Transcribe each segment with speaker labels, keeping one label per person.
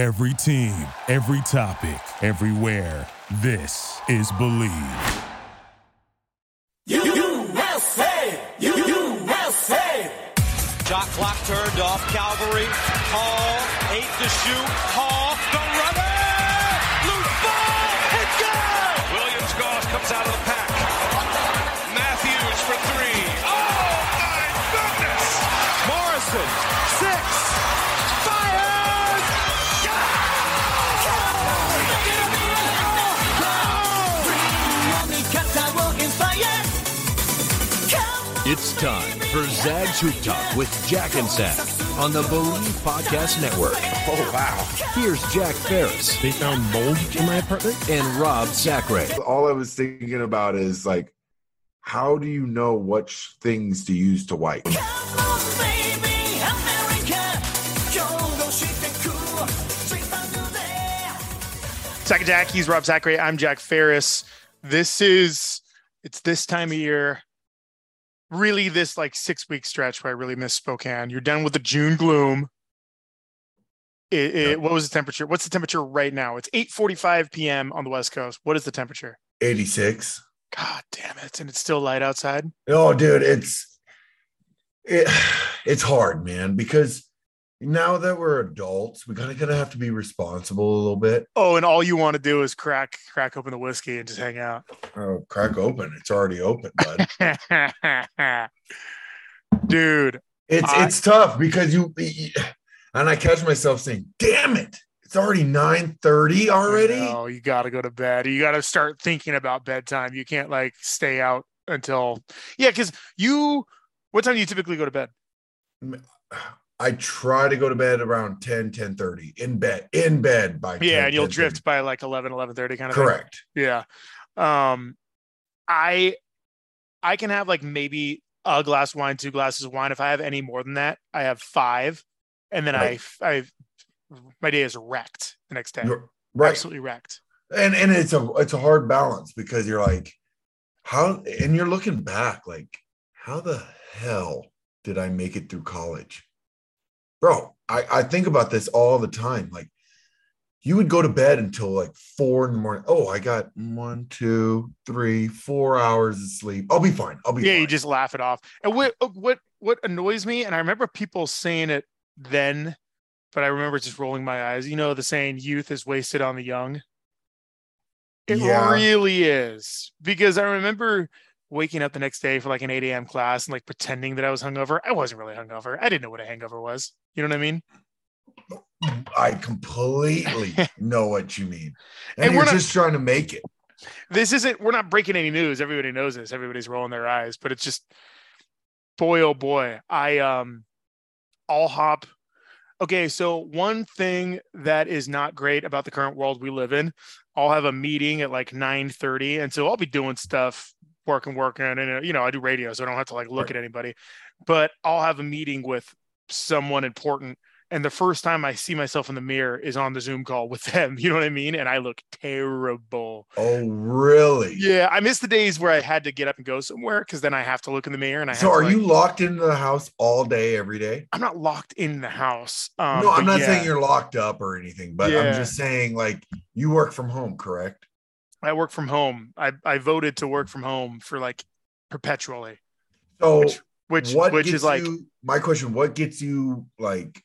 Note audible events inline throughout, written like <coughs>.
Speaker 1: Every team, every topic, everywhere. This is Believe.
Speaker 2: USA! USA!
Speaker 3: Shot clock turned off. Calvary. Hall. Eight to shoot. Hall.
Speaker 4: Time for Zag's Hoop Talk with Jack and Zach on the Believe Podcast Network.
Speaker 5: Oh, wow.
Speaker 4: Here's Jack Ferris
Speaker 5: They found mold in my apartment?
Speaker 4: and Rob Sacre.
Speaker 6: all I was thinking about is like, how do you know which things to use to wipe?
Speaker 7: Second Jack, he's Rob Sacre. I'm Jack Ferris. This is it's this time of year. Really, this like six week stretch where I really miss Spokane. You're done with the June gloom. It, it, what was the temperature? What's the temperature right now? It's 8:45 p.m. on the West Coast. What is the temperature?
Speaker 6: 86.
Speaker 7: God damn it! And it's still light outside.
Speaker 6: Oh, dude, it's it, <sighs> it's hard, man, because now that we're adults, we gotta gonna have to be responsible a little bit.
Speaker 7: Oh, and all you want to do is crack crack open the whiskey and just hang out.
Speaker 6: Oh, crack open. It's already open, bud. <laughs>
Speaker 7: Dude,
Speaker 6: It's
Speaker 7: I-
Speaker 6: it's tough because you and I catch myself saying, damn it, it's already 9:30 already.
Speaker 7: Oh, you got to go to bed. You got to start thinking about bedtime. You can't like stay out until yeah, because you. What time do you typically go to bed?
Speaker 6: I try to go to bed around 10, 10 30 in bed, in bed by 10,
Speaker 7: Yeah, and you'll
Speaker 6: 10:30.
Speaker 7: drift by like 11, 11 30 kind of thing.
Speaker 6: Correct.
Speaker 7: Yeah. Um, I I can have like maybe a glass of wine, two glasses of wine. If I have any more than that, I have five, and then
Speaker 6: Right.
Speaker 7: I I my day is wrecked the next day.
Speaker 6: You're- right.
Speaker 7: Absolutely wrecked.
Speaker 6: and and it's a it's a hard balance because you're like how and you're looking back like how the hell did i make it through college bro i i think about this all the time. Like you would go to bed until like four in the morning. Oh i got one two three four hours of sleep. I'll be fine. I'll be
Speaker 7: yeah
Speaker 6: fine.
Speaker 7: you just laugh it off. And what uh, what what annoys me and i remember people saying it then but i remember just rolling my eyes. You know the saying youth is wasted on the young it
Speaker 6: Yeah.
Speaker 7: really is. Because i remember waking up the next day for like an 8 a.m class and like pretending that i was hungover i wasn't really hungover. I didn't know what a hangover was. You know what i mean?
Speaker 6: I completely <laughs> know what you mean. And,
Speaker 7: And we're
Speaker 6: you're
Speaker 7: not-
Speaker 6: just trying to make it.
Speaker 7: This isn't we're not breaking any news. Everybody knows this. Everybody's rolling their eyes but it's just boy oh boy. I um i'll hop. Okay so one thing that is not great about the current world we live in i'll have a meeting at like 9 30 and so i'll be doing stuff working working and uh, you know i do radio so i don't have to like look
Speaker 6: Right.
Speaker 7: at anybody but i'll have a meeting with someone important and the first time i see myself in the mirror is on the zoom call with <laughs> them you know what i mean and i look terrible
Speaker 6: oh really
Speaker 7: yeah, I miss the days where I had to get up and go somewhere because then I have to look in the mirror and I.
Speaker 6: so are
Speaker 7: like-
Speaker 6: you locked into the house all day every day
Speaker 7: I'm not locked in the house. Um,
Speaker 6: no, I'm not
Speaker 7: yeah,
Speaker 6: saying you're locked up or anything, but
Speaker 7: Yeah.
Speaker 6: I'm just saying like you work from home, correct?
Speaker 7: I work from home. I I voted to work from home for like perpetually,
Speaker 6: So
Speaker 7: Which- which which is like
Speaker 6: you, my question, what gets you like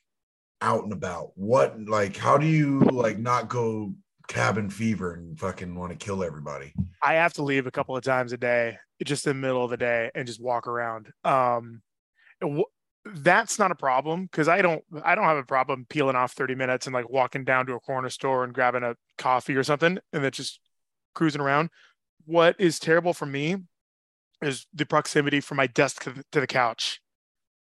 Speaker 6: out and about? What like how do you like not go cabin fever and fucking want to kill everybody?
Speaker 7: I have to leave a couple of times a day, just in the middle of the day, and just walk around. Um, that's not a problem because I don't I don't have a problem peeling off 30 minutes and like walking down to a corner store and grabbing a coffee or something and then just cruising around. What is terrible for me is the proximity from my desk to the, to the couch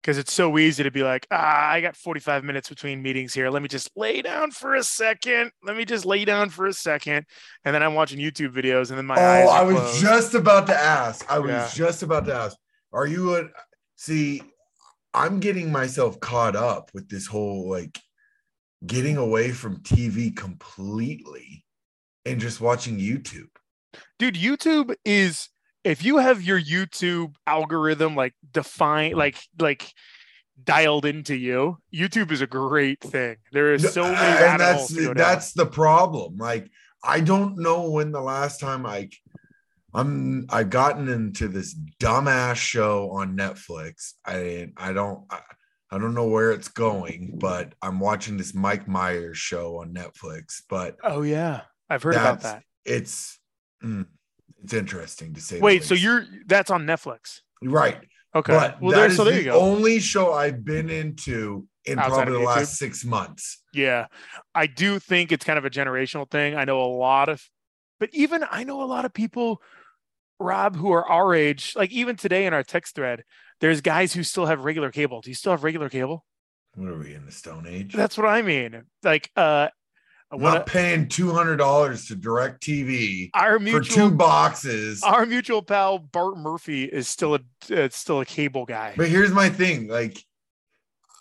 Speaker 7: because it's so easy to be like, ah, I got 45 minutes between meetings here. Let me just lay down for a second. Let me just lay down for a second. And then I'm watching YouTube videos and then my eyes.
Speaker 6: oh, I was
Speaker 7: closed.
Speaker 6: just about to ask. I was
Speaker 7: Yeah.
Speaker 6: just about to ask. Are you a see? I'm getting myself caught up with this whole like getting away from TV completely and just watching YouTube.
Speaker 7: dude youtube is if you have your youtube algorithm like define like like dialed into you. YouTube is a great thing. There is so many
Speaker 6: and that's
Speaker 7: holes down.
Speaker 6: that's the problem. Like I don't know when the last time I I'm I've gotten into this dumbass show on Netflix. I I don't I, I don't know where it's going, but I'm watching this Mike Myers show on Netflix. But
Speaker 7: Oh yeah, I've heard about that.
Speaker 6: it's mm, it's interesting to say.
Speaker 7: Wait, so you're that's on Netflix?
Speaker 6: right.
Speaker 7: Okay.
Speaker 6: But
Speaker 7: well, there. So there
Speaker 6: the
Speaker 7: you go.
Speaker 6: only show I've been into in
Speaker 7: Outside
Speaker 6: probably the last six months.
Speaker 7: Yeah, I do think it's kind of a generational thing. I know a lot of, but even I know a lot of people, Rob, who are our age. Like even today in our text thread, there's guys who still have regular cable. Do you still have regular cable?
Speaker 6: What are we in the Stone Age?
Speaker 7: That's what I mean. Like, uh, what
Speaker 6: not paying two hundred dollars to Direct TV
Speaker 7: our
Speaker 6: for two boxes.
Speaker 7: our mutual pal Bart Murphy is still a uh, still a cable guy.
Speaker 6: But here's my thing: like,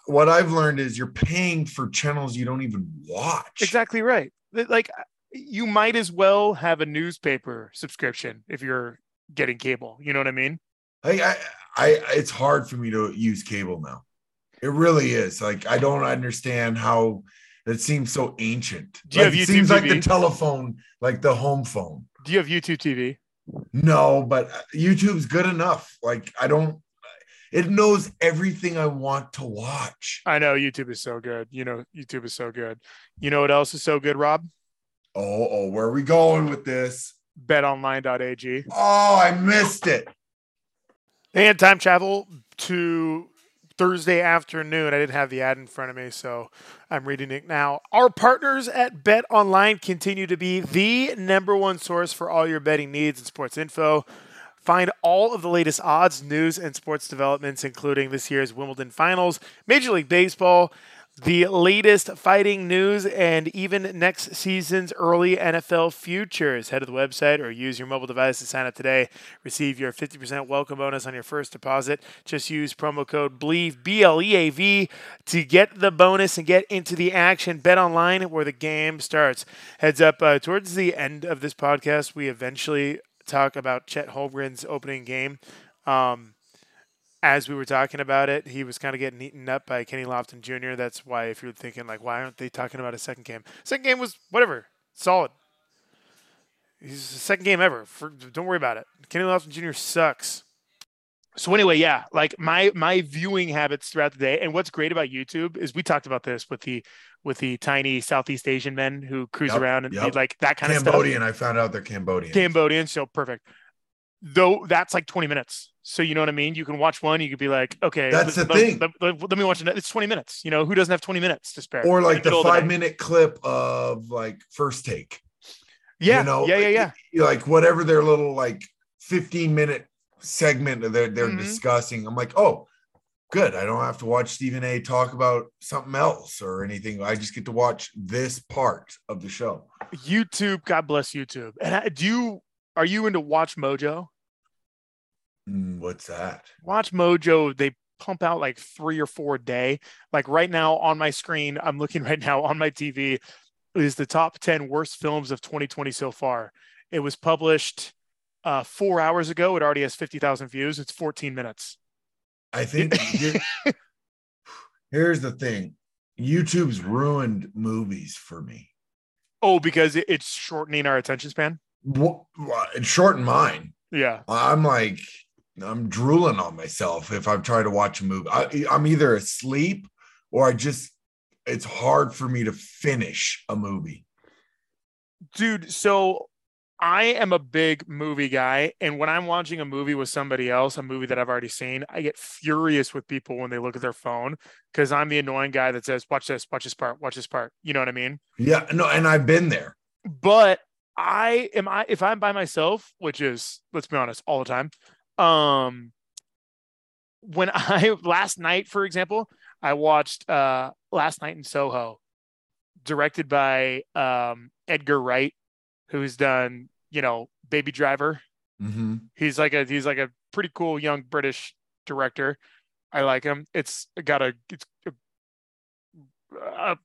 Speaker 6: what I've learned is you're paying for channels you don't even watch.
Speaker 7: Exactly right. Like you might as well have a newspaper subscription if you're getting cable. You know what I mean?
Speaker 6: I, I, I, it's hard for me to use cable now. It really is. Like, I don't understand how it seems so ancient.
Speaker 7: Do you
Speaker 6: Like,
Speaker 7: have
Speaker 6: it
Speaker 7: YouTube
Speaker 6: seems like the telephone, like the home phone.
Speaker 7: Do you have YouTube TV?
Speaker 6: No, but uh, YouTube's good enough. Like, I don't. It knows everything I want to watch.
Speaker 7: I know YouTube is so good. You know, YouTube is so good. You know what else is so good, Rob?
Speaker 6: Oh, oh, where are we going with this?
Speaker 7: betonline.ag.
Speaker 6: Oh, I missed it.
Speaker 7: And time travel to Thursday afternoon. I didn't have the ad in front of me, so I'm reading it now. Our partners at Bet Online continue to be the number one source for all your betting needs and sports info. Find all of the latest odds, news, and sports developments, including this year's Wimbledon Finals, Major League Baseball, the latest fighting news, and even next season's early NFL futures. Head to the website or use your mobile device to sign up today. Receive your 50% welcome bonus on your first deposit. Just use promo code BLEAV, B L E A V, to get the bonus and get into the action. Bet online where the game starts. Heads up, uh, towards the end of this podcast, we eventually talk about Chet Holmgren's opening game. Um, as we were talking about it, he was kind of getting eaten up by Kenny Lofton Jr. That's why, if you're thinking like, why aren't they talking about a second game? Second game was whatever, solid. He's the second game ever. For, don't worry about it. Kenny Lofton Jr. sucks. So anyway, yeah, like my my viewing habits throughout the day, and what's great about YouTube is we talked about this with the with the tiny Southeast Asian men who cruise
Speaker 6: Yep,
Speaker 7: around and
Speaker 6: yep.
Speaker 7: like that kind of stuff.
Speaker 6: Cambodian. I found out they're Cambodian.
Speaker 7: Cambodian, so perfect. Though that's like 20 minutes. So you know what I mean? You can watch one, you could be like, okay,
Speaker 6: That's
Speaker 7: let,
Speaker 6: the
Speaker 7: let-
Speaker 6: thing.
Speaker 7: Let, let- me watch it. It's 20 minutes. You know, who doesn't have 20 minutes to spare?
Speaker 6: or like the
Speaker 7: of
Speaker 6: five minute clip of like first take.
Speaker 7: Yeah,
Speaker 6: you know,
Speaker 7: yeah, yeah, yeah.
Speaker 6: Like whatever their little like 15 minute segment that they're, they're
Speaker 7: Mhm.
Speaker 6: discussing. I'm like, oh, good. I don't have to watch Stephen A talk about something else or anything. I just get to watch this part of the show.
Speaker 7: YouTube, God bless YouTube. And I, do you are you into Watch Mojo?
Speaker 6: Mm, what's that?
Speaker 7: Watch Mojo, they pump out like three or four a day. Like right now on my screen, I'm looking <laughs> right now on my TV is the top 10 worst films of 2020 so far. It was published uh, four hours ago. It already has 50,000 views. It's 14 minutes.
Speaker 6: I think <laughs> here's the thing YouTube's ruined movies for me.
Speaker 7: Oh, because it's shortening our attention span.
Speaker 6: What, it shortened mine.
Speaker 7: Yeah.
Speaker 6: I'm like, I'm drooling on myself if I'm trying to watch a movie. I, I'm either asleep or I just, it's hard for me to finish a movie.
Speaker 7: Dude, so I am a big movie guy. And when I'm watching a movie with somebody else, a movie that I've already seen, I get furious with people when they look at their phone because I'm the annoying guy that says, watch this, watch this part, watch this part. You know what I mean?
Speaker 6: Yeah, no, and I've been there.
Speaker 7: but I am I if I'm by myself, which is let's be honest, all the time. Um when <laughs> I last night, for example, I watched uh last night in Soho, directed by um Edgar Wright, who's done, you know, Baby Driver.
Speaker 6: Mm-hmm.
Speaker 7: He's like a he's like a pretty cool young British director. I like him. It's got a it's uh,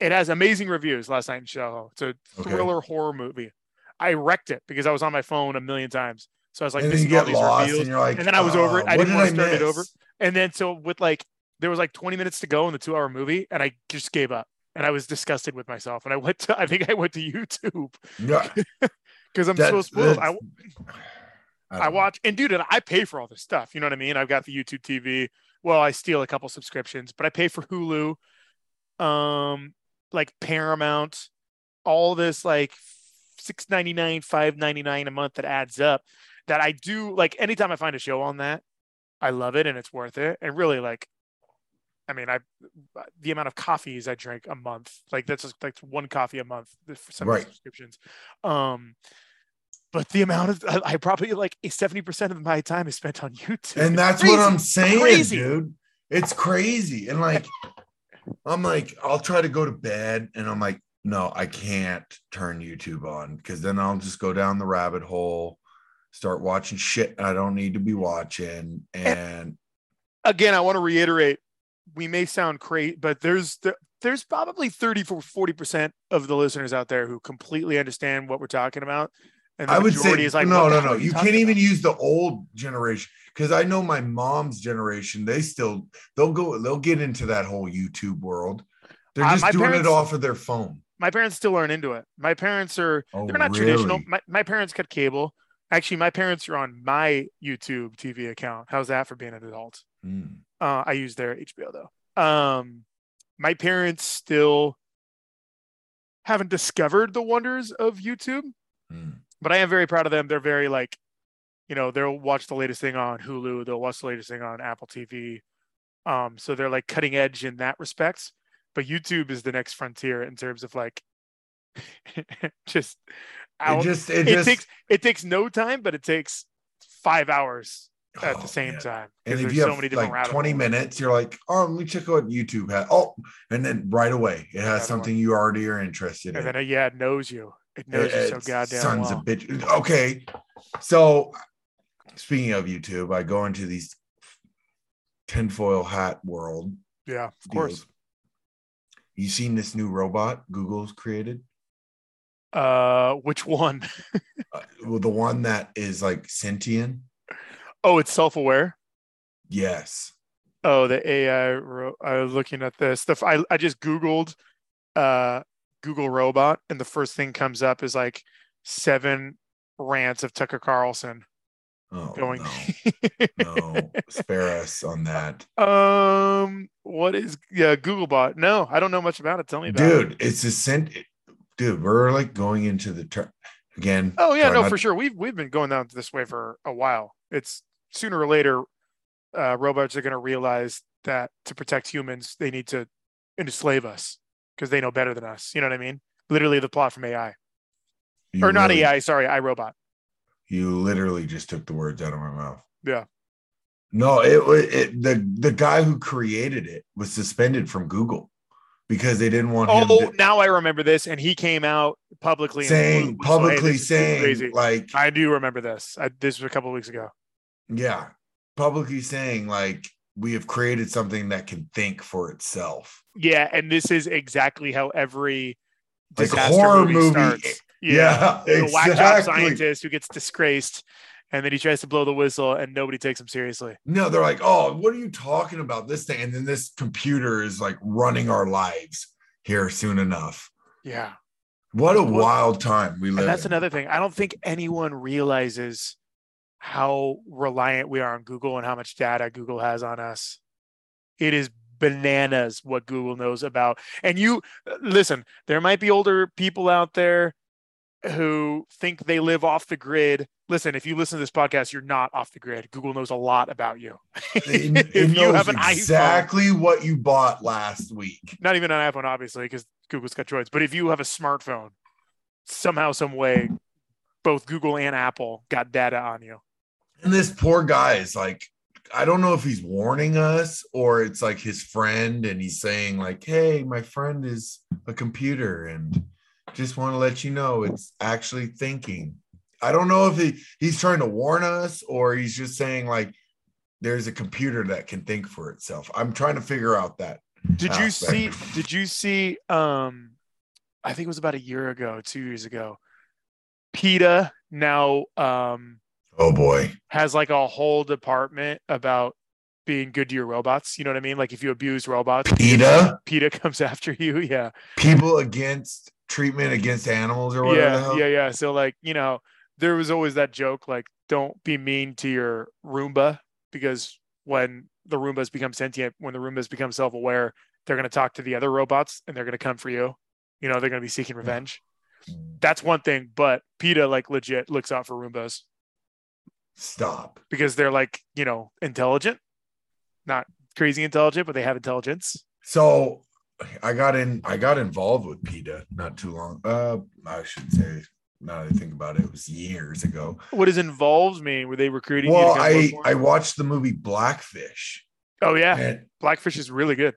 Speaker 7: it has amazing reviews. Last night in Soho, it's a
Speaker 6: Okay.
Speaker 7: thriller horror movie. I wrecked it because I was on my phone a million times. So I was like,
Speaker 6: and then you
Speaker 7: missing all these reviews.
Speaker 6: and you're like,
Speaker 7: And then I was over it.
Speaker 6: "Oh,
Speaker 7: I didn't
Speaker 6: did
Speaker 7: want to start it over. And then so with like there was like 20 minutes to go in the two hour movie, and I just gave up. And I was disgusted with myself. And I went to, <laughs> I think I went to YouTube
Speaker 6: Yeah, <laughs>
Speaker 7: because I'm so spoiled. I,
Speaker 6: that's-
Speaker 7: I <sighs> watch and dude, and I pay for all this stuff. You know what I mean? I've got the YouTube TV. Well, I steal a couple subscriptions, but I pay for Hulu, um, like Paramount, all this like six ninety nine, five ninety nine a month that adds up. That I do like anytime I find a show on that, I love it and it's worth it. And really, like, I mean, I the amount of coffees I drink a month, like that's just like one coffee a month for some
Speaker 6: Right.
Speaker 7: subscriptions. Um, but the amount of I, I probably like seventy percent of my time is spent on <laughs> YouTube,
Speaker 6: and that's
Speaker 7: crazy.
Speaker 6: what I'm saying,
Speaker 7: Crazy.
Speaker 6: dude. It's crazy. And like, I'm like, I'll try to go to bed, and I'm like, no, I can't turn YouTube on because then I'll just go down the rabbit hole, start watching shit I don't need to be watching, and
Speaker 7: Again, I want to reiterate, we may sound crazy, but there's there, there's probably 30 for 40 percent of the listeners out there who completely understand what we're talking about. And
Speaker 6: I would
Speaker 7: majority
Speaker 6: say
Speaker 7: is like,
Speaker 6: no, no, no. You can't even use the old generation because I know my mom's generation. They still they'll go they'll get into that whole YouTube world. They're
Speaker 7: Uh,
Speaker 6: just
Speaker 7: my
Speaker 6: doing
Speaker 7: parents-
Speaker 6: it off of their phone.
Speaker 7: My parents still aren't into it. My parents are
Speaker 6: Oh,
Speaker 7: they're not traditional. My, my parents cut cable. Actually, my parents are on my YouTube TV account. How's that for being an adult?
Speaker 6: Hmm.
Speaker 7: Uh, I use their HBO though. Um, my parents still haven't discovered the wonders of YouTube,
Speaker 6: Hmm.
Speaker 7: but I am very proud of them. They're very like, you know, they'll watch the latest thing on Hulu. They'll watch the latest thing on Apple TV. Um, so they're like cutting edge in that respect. But YouTube is the next frontier in terms of like, <laughs> just
Speaker 6: It
Speaker 7: out.
Speaker 6: just it,
Speaker 7: It,
Speaker 6: just
Speaker 7: takes it takes no time, but it takes five hours at
Speaker 6: Oh,
Speaker 7: the same
Speaker 6: man.
Speaker 7: time
Speaker 6: And if
Speaker 7: there's
Speaker 6: you
Speaker 7: so
Speaker 6: have
Speaker 7: many different
Speaker 6: like
Speaker 7: rabbit
Speaker 6: 20 minutes, you're like, oh, let me check out YouTube has. Oh, and then right away it has something you already are interested
Speaker 7: and
Speaker 6: in.
Speaker 7: then uh, yeah, it knows you. It knows you so goddamn
Speaker 6: sons
Speaker 7: well.
Speaker 6: of bitch. Okay, so speaking of YouTube, I go into these tinfoil hat world.
Speaker 7: yeah, of course.
Speaker 6: You seen this new robot Google's created?
Speaker 7: Uh, which one? <laughs>
Speaker 6: Uh, well, the one that is like sentient.
Speaker 7: Oh, it's self-aware.
Speaker 6: Yes.
Speaker 7: Oh, the AI. Ro- I was looking at this. The I I just googled, uh, Google robot, and the first thing comes up is like seven rants of Tucker Carlson
Speaker 6: Oh
Speaker 7: going.
Speaker 6: no, <laughs> no, spare us on that,
Speaker 7: um, what is yeah Googlebot? No, I don't know much about it. Tell me about it.
Speaker 6: dude. It's a sent. Dude, we're like going into the turn again.
Speaker 7: Oh yeah, no,
Speaker 6: not-
Speaker 7: for sure. We've we've been going down this way for a while. It's sooner or later, uh, robots are going to realize that to protect humans, they need to enslave us because they know better than us. You know what I mean? Literally, the plot from AI
Speaker 6: You
Speaker 7: or not AI. Sorry, iRobot.
Speaker 6: You literally just took the words out of my mouth.
Speaker 7: Yeah.
Speaker 6: No, it, it the the guy who created it was suspended from Google because they didn't want him
Speaker 7: Oh,
Speaker 6: to,
Speaker 7: now I remember this, and he came out publicly
Speaker 6: saying
Speaker 7: like, "Hey,
Speaker 6: publicly
Speaker 7: this is too
Speaker 6: saying
Speaker 7: crazy."
Speaker 6: like
Speaker 7: I do remember this. I, this was a couple of weeks ago.
Speaker 6: yeah, publicly saying like we have created something that can think for itself.
Speaker 7: Yeah, and this is exactly how every
Speaker 6: Like horror
Speaker 7: movie,
Speaker 6: movie. Yeah,
Speaker 7: the whack job
Speaker 6: exactly.
Speaker 7: scientist who gets disgraced and then he tries to blow the whistle and nobody takes him seriously.
Speaker 6: No, they're like, oh, what are you talking about? This thing, and then this computer is like running our lives here soon enough.
Speaker 7: Yeah.
Speaker 6: What a
Speaker 7: Well,
Speaker 6: wild time we live.
Speaker 7: And that's
Speaker 6: in.
Speaker 7: another thing. I don't think anyone realizes how reliant we are on Google and how much data Google has on us. It is bananas what Google knows about. And you listen, there might be older people out there who think they live off the grid. Listen, if you listen to this podcast, you're not off the grid. Google knows a lot about you.
Speaker 6: It, <laughs> it
Speaker 7: if you have an iPhone,
Speaker 6: exactly what you bought last week.
Speaker 7: not even an iPhone, obviously, because Google's got droids. But if you have a smartphone, somehow, some way, both Google and Apple got data on you.
Speaker 6: And this poor guy is like, I don't know if he's warning us or it's like his friend and he's saying, like, hey, my friend is a computer and just want to let you know it's actually thinking. I don't know if he, he's trying to warn us or he's just saying, like, there's a computer that can think for itself. I'm trying to figure out that.
Speaker 7: Did you see? Did you see? Um, I think it was about a year ago, two years ago. PETA now um
Speaker 6: Oh boy.
Speaker 7: has like a whole department about being good to your robots. You know what I mean? Like if you abuse robots,
Speaker 6: PETA,
Speaker 7: PETA comes <laughs> after you. Yeah.
Speaker 6: people against treatment against animals or whatever.
Speaker 7: Yeah. Yeah. Yeah. So like, you know, there was always that joke, like, don't be mean to your Roomba because when the Roombas become sentient, when the Roombas become self-aware, they're going to talk to the other robots and they're going to come for you. You know, they're going to be seeking revenge. Mm. That's one thing, but PETA like legit looks out for Roombas
Speaker 6: Stop.
Speaker 7: because they're like, you know, intelligent, not crazy intelligent, but they have intelligence.
Speaker 6: So I got in I got involved with PETA not too long. Uh I should say now that I think about it, it was years ago.
Speaker 7: What does involved mean? Were they recruiting
Speaker 6: Well, I I watched the movie Blackfish.
Speaker 7: oh yeah,
Speaker 6: And
Speaker 7: Blackfish is really good.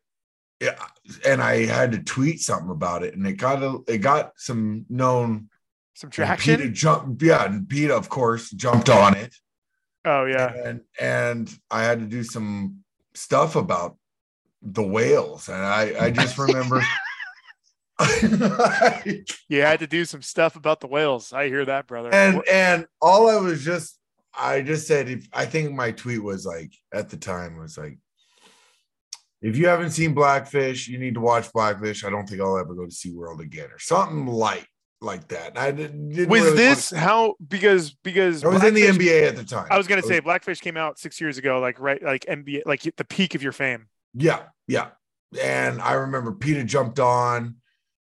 Speaker 6: yeah, and I had to tweet something about it, and it got a, it got some known
Speaker 7: Some traction.
Speaker 6: PETA jumped, yeah, and PETA, of course, jumped on it.
Speaker 7: Oh yeah.
Speaker 6: and and I had to do some stuff about the whales, and I I just remember. <laughs> <laughs>
Speaker 7: You had to do some stuff about the whales. I hear that, brother.
Speaker 6: and and all I was just I just said if I think my tweet was like at the time was like if you haven't seen Blackfish, you need to watch Blackfish. I don't think I'll ever go to SeaWorld again or something light like that. I didn't, didn't
Speaker 7: was
Speaker 6: really
Speaker 7: this how because because
Speaker 6: want- I was in the NBA at the time.
Speaker 7: I was gonna
Speaker 6: I
Speaker 7: say Blackfish came out six years ago, like right, like NBA, like the peak of your fame.
Speaker 6: Yeah, yeah. And I remember PETA jumped on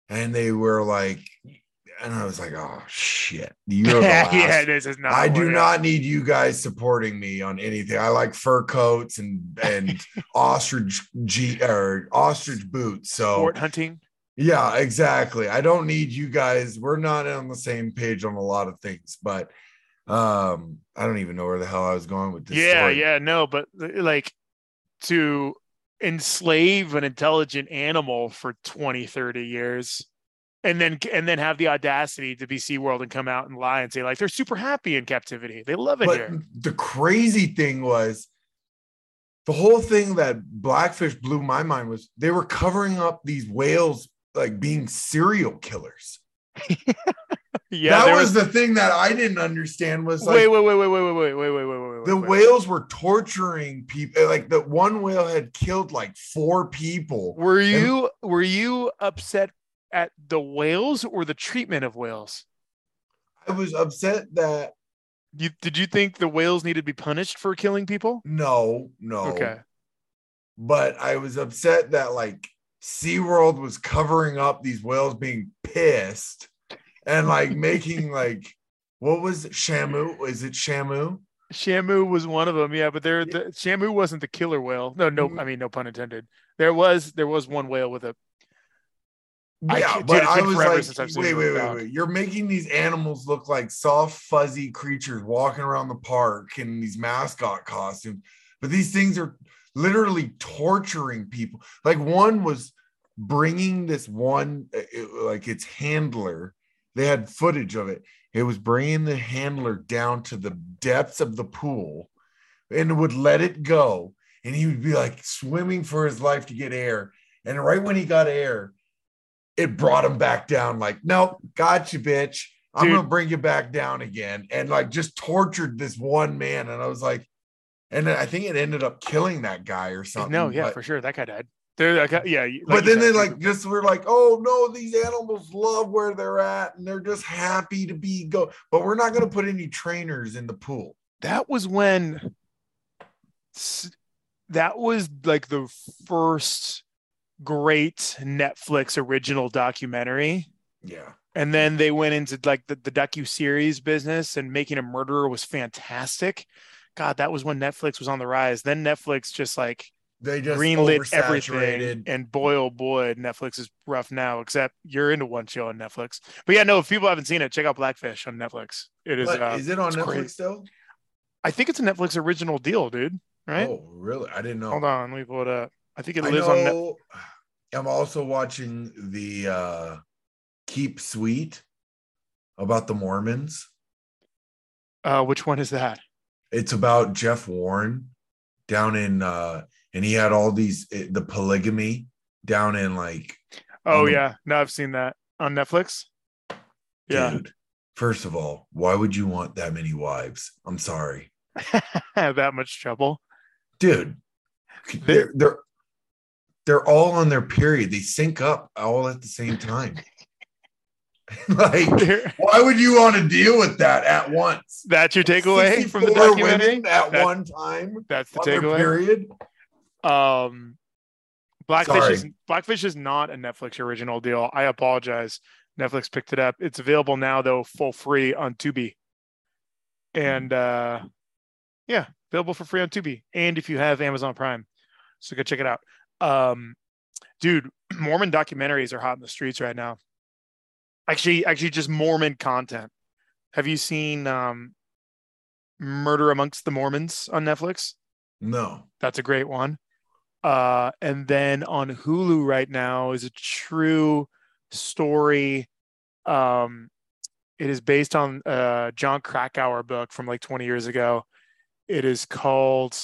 Speaker 6: and they were like, and I was like, oh shit. You're <laughs>
Speaker 7: yeah, this is not.
Speaker 6: I do
Speaker 7: what-
Speaker 6: not need you guys supporting me on anything. I like fur coats and and <laughs> ostrich G or ostrich boots. So
Speaker 7: sport hunting.
Speaker 6: yeah, exactly. I don't need you guys. We're not on the same page on a lot of things, but um, I don't even know where the hell I was going with this.
Speaker 7: Yeah,
Speaker 6: story.
Speaker 7: yeah, no, but like to enslave an intelligent animal for 20, 30 years and then and then have the audacity to be SeaWorld and come out and lie and say like they're super happy in captivity. They love it
Speaker 6: But
Speaker 7: here.
Speaker 6: the crazy thing was the whole thing that Blackfish blew my mind was they were covering up these whales like being serial killers. <laughs>
Speaker 7: Yeah,
Speaker 6: that
Speaker 7: there
Speaker 6: was, the thing that I didn't understand was like
Speaker 7: wait, wait, wait, wait, wait, wait, wait, wait, wait, wait, wait.
Speaker 6: the
Speaker 7: wait.
Speaker 6: whales were torturing people. Like the one whale had killed like four people.
Speaker 7: Were you were you upset at the whales or the treatment of whales?
Speaker 6: I was upset that
Speaker 7: You did you think the whales needed to be punished for killing people?
Speaker 6: no, no.
Speaker 7: Okay.
Speaker 6: But I was upset that like SeaWorld was covering up these whales being pissed and like <laughs> making like what was it? Shamu? Is it Shamu?
Speaker 7: Shamu was one of them, yeah, but there the Shamu wasn't the killer whale. No, no,
Speaker 6: Mm.
Speaker 7: I mean no pun intended. There was there was one whale with a.
Speaker 6: Yeah,
Speaker 7: can't-
Speaker 6: but
Speaker 7: dude,
Speaker 6: I was like,
Speaker 7: since I've seen
Speaker 6: wait, wait, wait, wait. You're making these animals look like soft, fuzzy creatures walking around the park in these mascot costumes. But these things are literally torturing people. Like one was bringing this one, uh, it- like its handler. They had footage of it. It was bringing the handler down to the depths of the pool and would let it go. And he would be like swimming for his life to get air. And right when he got air, it brought him back down. Like, nope, got you, bitch. I'm
Speaker 7: Dude.
Speaker 6: gonna bring you back down again. And like just tortured this one man. And I was like, and I think it ended up killing that guy or something.
Speaker 7: No, yeah,
Speaker 6: but,
Speaker 7: for sure. That guy died. There, that uh, guy, yeah. you-
Speaker 6: but then they
Speaker 7: said,
Speaker 6: like just were like, oh no, these animals love where they're at and they're just happy to be go. But we're not gonna put any trainers in the pool.
Speaker 7: that was when that was like the first great Netflix original documentary.
Speaker 6: Yeah.
Speaker 7: And then they went into like the, the docu series business and making a murderer was fantastic. God, that was when Netflix was on the rise. Then Netflix just like
Speaker 6: They just
Speaker 7: greenlit everything. And boy, oh boy, Netflix is rough now, except you're into one show on Netflix. But yeah, no, if people haven't seen it, check out Blackfish on Netflix. It is, uh,
Speaker 6: is it on Netflix
Speaker 7: great.
Speaker 6: still?
Speaker 7: I think it's a Netflix original deal, dude. Right?
Speaker 6: Oh, really? I didn't know.
Speaker 7: Hold on, let me pull it up. I think it lives on. Net-.
Speaker 6: I'm also watching the uh Keep Sweet about the Mormons.
Speaker 7: uh, which one is that?
Speaker 6: It's about Jeff Warren down in uh and he had all these eh, the polygamy down in like
Speaker 7: Oh
Speaker 6: the-
Speaker 7: yeah, no, I've seen that on Netflix. Yeah,
Speaker 6: dude. First of all, why would you want that many wives? I'm sorry.
Speaker 7: have <laughs> that much trouble.
Speaker 6: Dude, They're they're they're all on their period. They sync up all at the same time. <laughs> like, why would you want to deal with that at once?
Speaker 7: That's your takeaway from the
Speaker 6: 64
Speaker 7: documentary.
Speaker 6: women at
Speaker 7: That-
Speaker 6: one time.
Speaker 7: That's the takeaway.
Speaker 6: period.
Speaker 7: Um, Blackfish
Speaker 6: Sorry.
Speaker 7: is Blackfish is not a Netflix original deal. I apologize. Netflix picked it up. It's available now though, full free on Tubi. And uh, yeah, available for free on Tubi. And if you have Amazon Prime, so go check it out. Um, dude, <clears throat> Mormon documentaries are hot in the streets right now. Actually, actually, just Mormon content. Have you seen um, Murder Amongst the Mormons on Netflix?
Speaker 6: No.
Speaker 7: That's a great one. Uh, and then on Hulu right now is a true story. Um, it is based on a Jon Krakauer book from like 20 years ago. It is called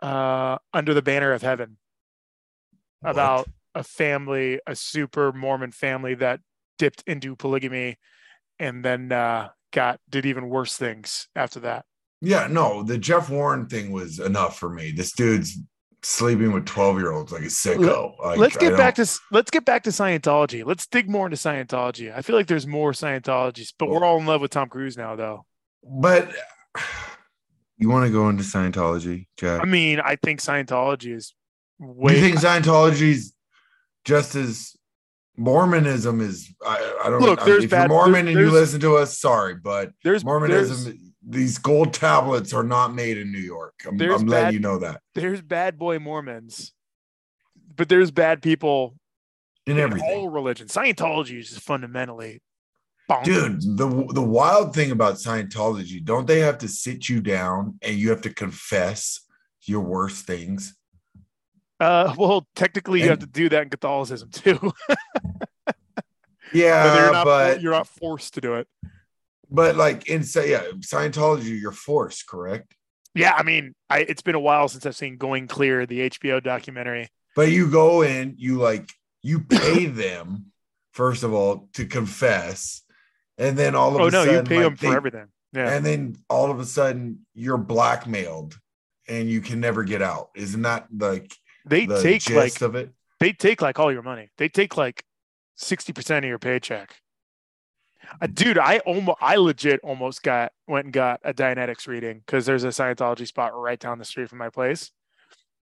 Speaker 7: uh, Under the Banner of Heaven
Speaker 6: What?
Speaker 7: about a family, a super Mormon family that dipped into polygamy and then uh, got did even worse things after that.
Speaker 6: Yeah, no, the Jeff Warren thing was enough for me. This dude's sleeping with 12 year olds like a sicko. Like,
Speaker 7: let's get back to let's get back to Scientology. Let's dig more into Scientology. I feel like there's more Scientologists, but we're all in love with Tom Cruise now, though.
Speaker 6: But <sighs> you want to go into Scientology, Jack?
Speaker 7: I mean, I think Scientology is
Speaker 6: Do you
Speaker 7: way.
Speaker 6: think Scientology's just as Mormonism is? I, I don't
Speaker 7: Look,
Speaker 6: I-
Speaker 7: there's
Speaker 6: if
Speaker 7: bad-
Speaker 6: you're Mormon
Speaker 7: there-
Speaker 6: and you listen to us, sorry, but
Speaker 7: there's
Speaker 6: Mormonism,
Speaker 7: There's,
Speaker 6: these gold tablets are not made in New York. I'm, I'm letting
Speaker 7: bad-
Speaker 6: you know that
Speaker 7: there's bad boy Mormons, but there's bad people
Speaker 6: in
Speaker 7: in
Speaker 6: everything.
Speaker 7: all religions. Scientology is just fundamentally, bonkers.
Speaker 6: Dude, the the wild thing about Scientology, don't they have to sit you down and you have to confess your worst things?
Speaker 7: Uh, well, technically, you have to do that in Catholicism too. <laughs>
Speaker 6: Yeah,
Speaker 7: but not
Speaker 6: but
Speaker 7: you're not forced to do it.
Speaker 6: But like in say yeah, Scientology, you're forced, correct?
Speaker 7: Yeah, I mean, I it's been a while since I've seen Going Clear, the HBO documentary.
Speaker 6: But you go in, you like you pay <coughs> them first of all to confess, and then all of
Speaker 7: Oh
Speaker 6: a
Speaker 7: no,
Speaker 6: sudden,
Speaker 7: you pay
Speaker 6: like,
Speaker 7: them for
Speaker 6: they-
Speaker 7: everything. Yeah.
Speaker 6: and then all of a sudden you're blackmailed and you can never get out. Isn't that like
Speaker 7: they
Speaker 6: the
Speaker 7: take like
Speaker 6: of it?
Speaker 7: they take like all your money. They take like sixty percent of your paycheck. Uh, dude, I almost, I legit almost got went and got a Dianetics reading because there's a Scientology spot right down the street from my place.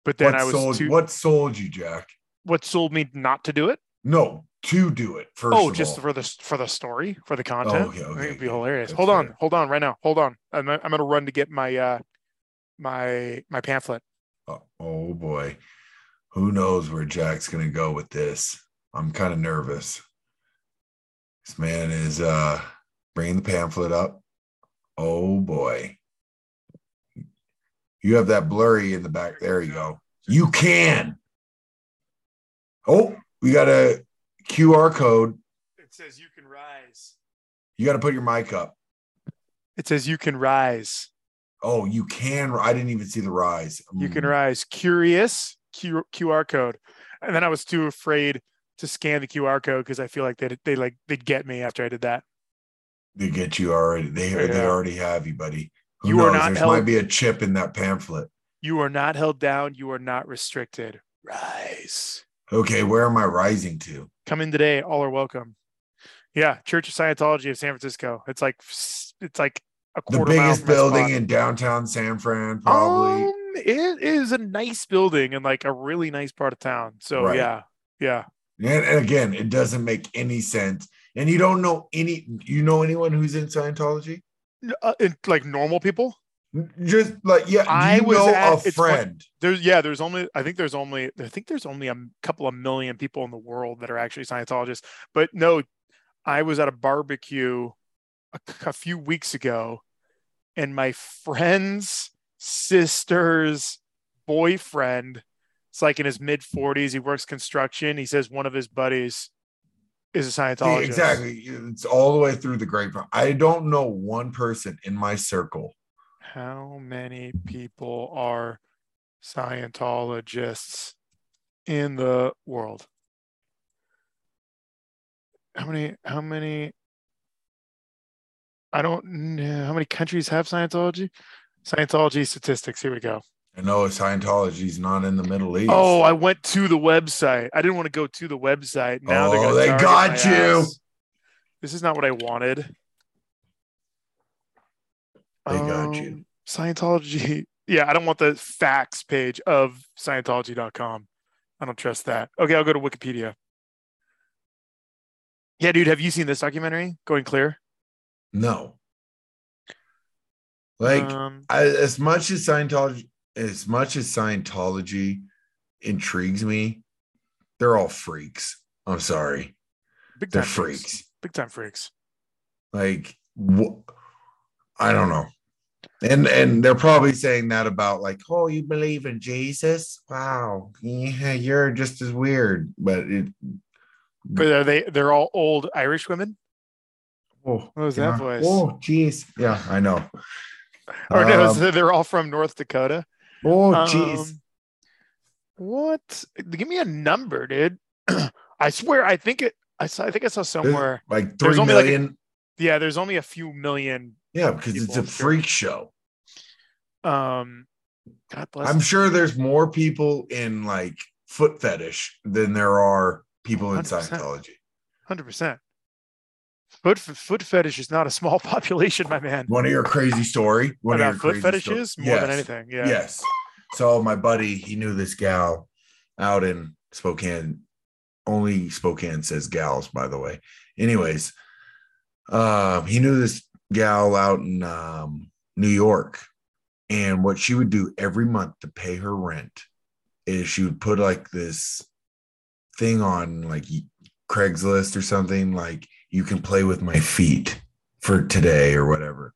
Speaker 7: But then
Speaker 6: what
Speaker 7: I was
Speaker 6: sold
Speaker 7: too,
Speaker 6: what sold you, Jack?
Speaker 7: what sold me not to do it.
Speaker 6: No, to do it first.
Speaker 7: oh, just
Speaker 6: all.
Speaker 7: for the for the story for the content.
Speaker 6: okay, okay,
Speaker 7: it'd be
Speaker 6: okay.
Speaker 7: hilarious. Hold on,
Speaker 6: fair.
Speaker 7: hold on, right now. Hold on. I'm I'm gonna run to get my uh my my pamphlet.
Speaker 6: Oh, oh boy, who knows where Jack's gonna go with this? I'm kind of nervous. This man is uh bringing the pamphlet up. Oh boy, you have that blurry in the back. There you go. You can. Oh, we got a QR code.
Speaker 7: It says you can rise.
Speaker 6: You got to put your mic up.
Speaker 7: It says you can rise.
Speaker 6: Oh, you can. I didn't even see the rise.
Speaker 7: You can
Speaker 6: Mm.
Speaker 7: rise. Curious Q, QR code, and then I was too afraid to scan the QR code because I feel like they they like they'd get me after I did that.
Speaker 6: They get you already. They they already have you, buddy. Who
Speaker 7: You are not
Speaker 6: There might be a chip in that pamphlet.
Speaker 7: You are not held down. You are not restricted. Rise.
Speaker 6: Okay, where am I rising to?
Speaker 7: Come in today. All are welcome. Yeah, Church of Scientology of San Francisco. It's like it's like a
Speaker 6: The
Speaker 7: quarter mile
Speaker 6: biggest building in downtown San Fran, probably.
Speaker 7: Um, it is a nice building and like a really nice part of town. So
Speaker 6: Right.
Speaker 7: yeah, yeah.
Speaker 6: And, and again, it doesn't make any sense. And you don't know any. You know anyone who's in Scientology?
Speaker 7: Uh, and, like normal people.
Speaker 6: Just like yeah,
Speaker 7: I was
Speaker 6: know
Speaker 7: at-
Speaker 6: a friend.
Speaker 7: There's yeah, there's only I think there's only I think there's only a couple of million people in the world that are actually Scientologists. But no, I was at a barbecue a few weeks ago, and my friend's sister's boyfriend, it's like in his mid 40s. He works construction. He says one of his buddies is a
Speaker 6: See,
Speaker 7: Scientologist.
Speaker 6: exactly. It's all the way through the grapevine. I don't know one person in my circle.
Speaker 7: How many people are Scientologists in the world? How many? How many? I don't know. How many countries have Scientology? Scientology statistics. Here we go.
Speaker 6: I know Scientology's not in the Middle East.
Speaker 7: Oh, I went to the website. I didn't want to go to the website. Now they're
Speaker 6: Oh, they got you.
Speaker 7: ass. This is not what I wanted.
Speaker 6: They got you.
Speaker 7: Um, Scientology. <laughs> Yeah, I don't want the facts page of Scientology.com. I don't trust that. Okay, I'll go to Wikipedia. Yeah, dude, have you seen this documentary? Going clear.
Speaker 6: no. Like
Speaker 7: um,
Speaker 6: I, as much as Scientology, as much as Scientology intrigues me, they're all freaks. I'm sorry,
Speaker 7: big
Speaker 6: they're
Speaker 7: time
Speaker 6: freaks.
Speaker 7: Big time freaks.
Speaker 6: Like wh- I don't know, and and they're probably saying that about like, oh, you believe in Jesus? Wow, yeah, you're just as weird. But it,
Speaker 7: But are they? They're all old Irish women.
Speaker 6: oh,
Speaker 7: What was that voice?
Speaker 6: Oh, jeez, yeah, I know. <laughs>
Speaker 7: Or no,
Speaker 6: Um,
Speaker 7: so they're all from North Dakota.
Speaker 6: Oh, jeez.
Speaker 7: Um, what? Give me a number, dude. <clears throat> I swear, I think it. I saw. I think I saw somewhere.
Speaker 6: like three
Speaker 7: only like a- Yeah, there's only a few million.
Speaker 6: yeah, because it's a freak show.
Speaker 7: Um, God bless.
Speaker 6: I'm sure there's more people in like foot fetish than there are people in
Speaker 7: 100%.
Speaker 6: Scientology.
Speaker 7: Hundred percent. Foot foot fetish is not a small <laughs> population, my man.
Speaker 6: Want to hear a crazy story? To
Speaker 7: About foot
Speaker 6: crazy story?
Speaker 7: fetishes more than anything. Yeah.
Speaker 6: Yes. So my buddy, he knew this gal out in Spokane. Only Spokane says gals, by the way. Anyways, um, he knew this gal out in um, New York, and what she would do every month to pay her rent is she would put like this thing on like Craigslist or something like you can play with my feet for today or whatever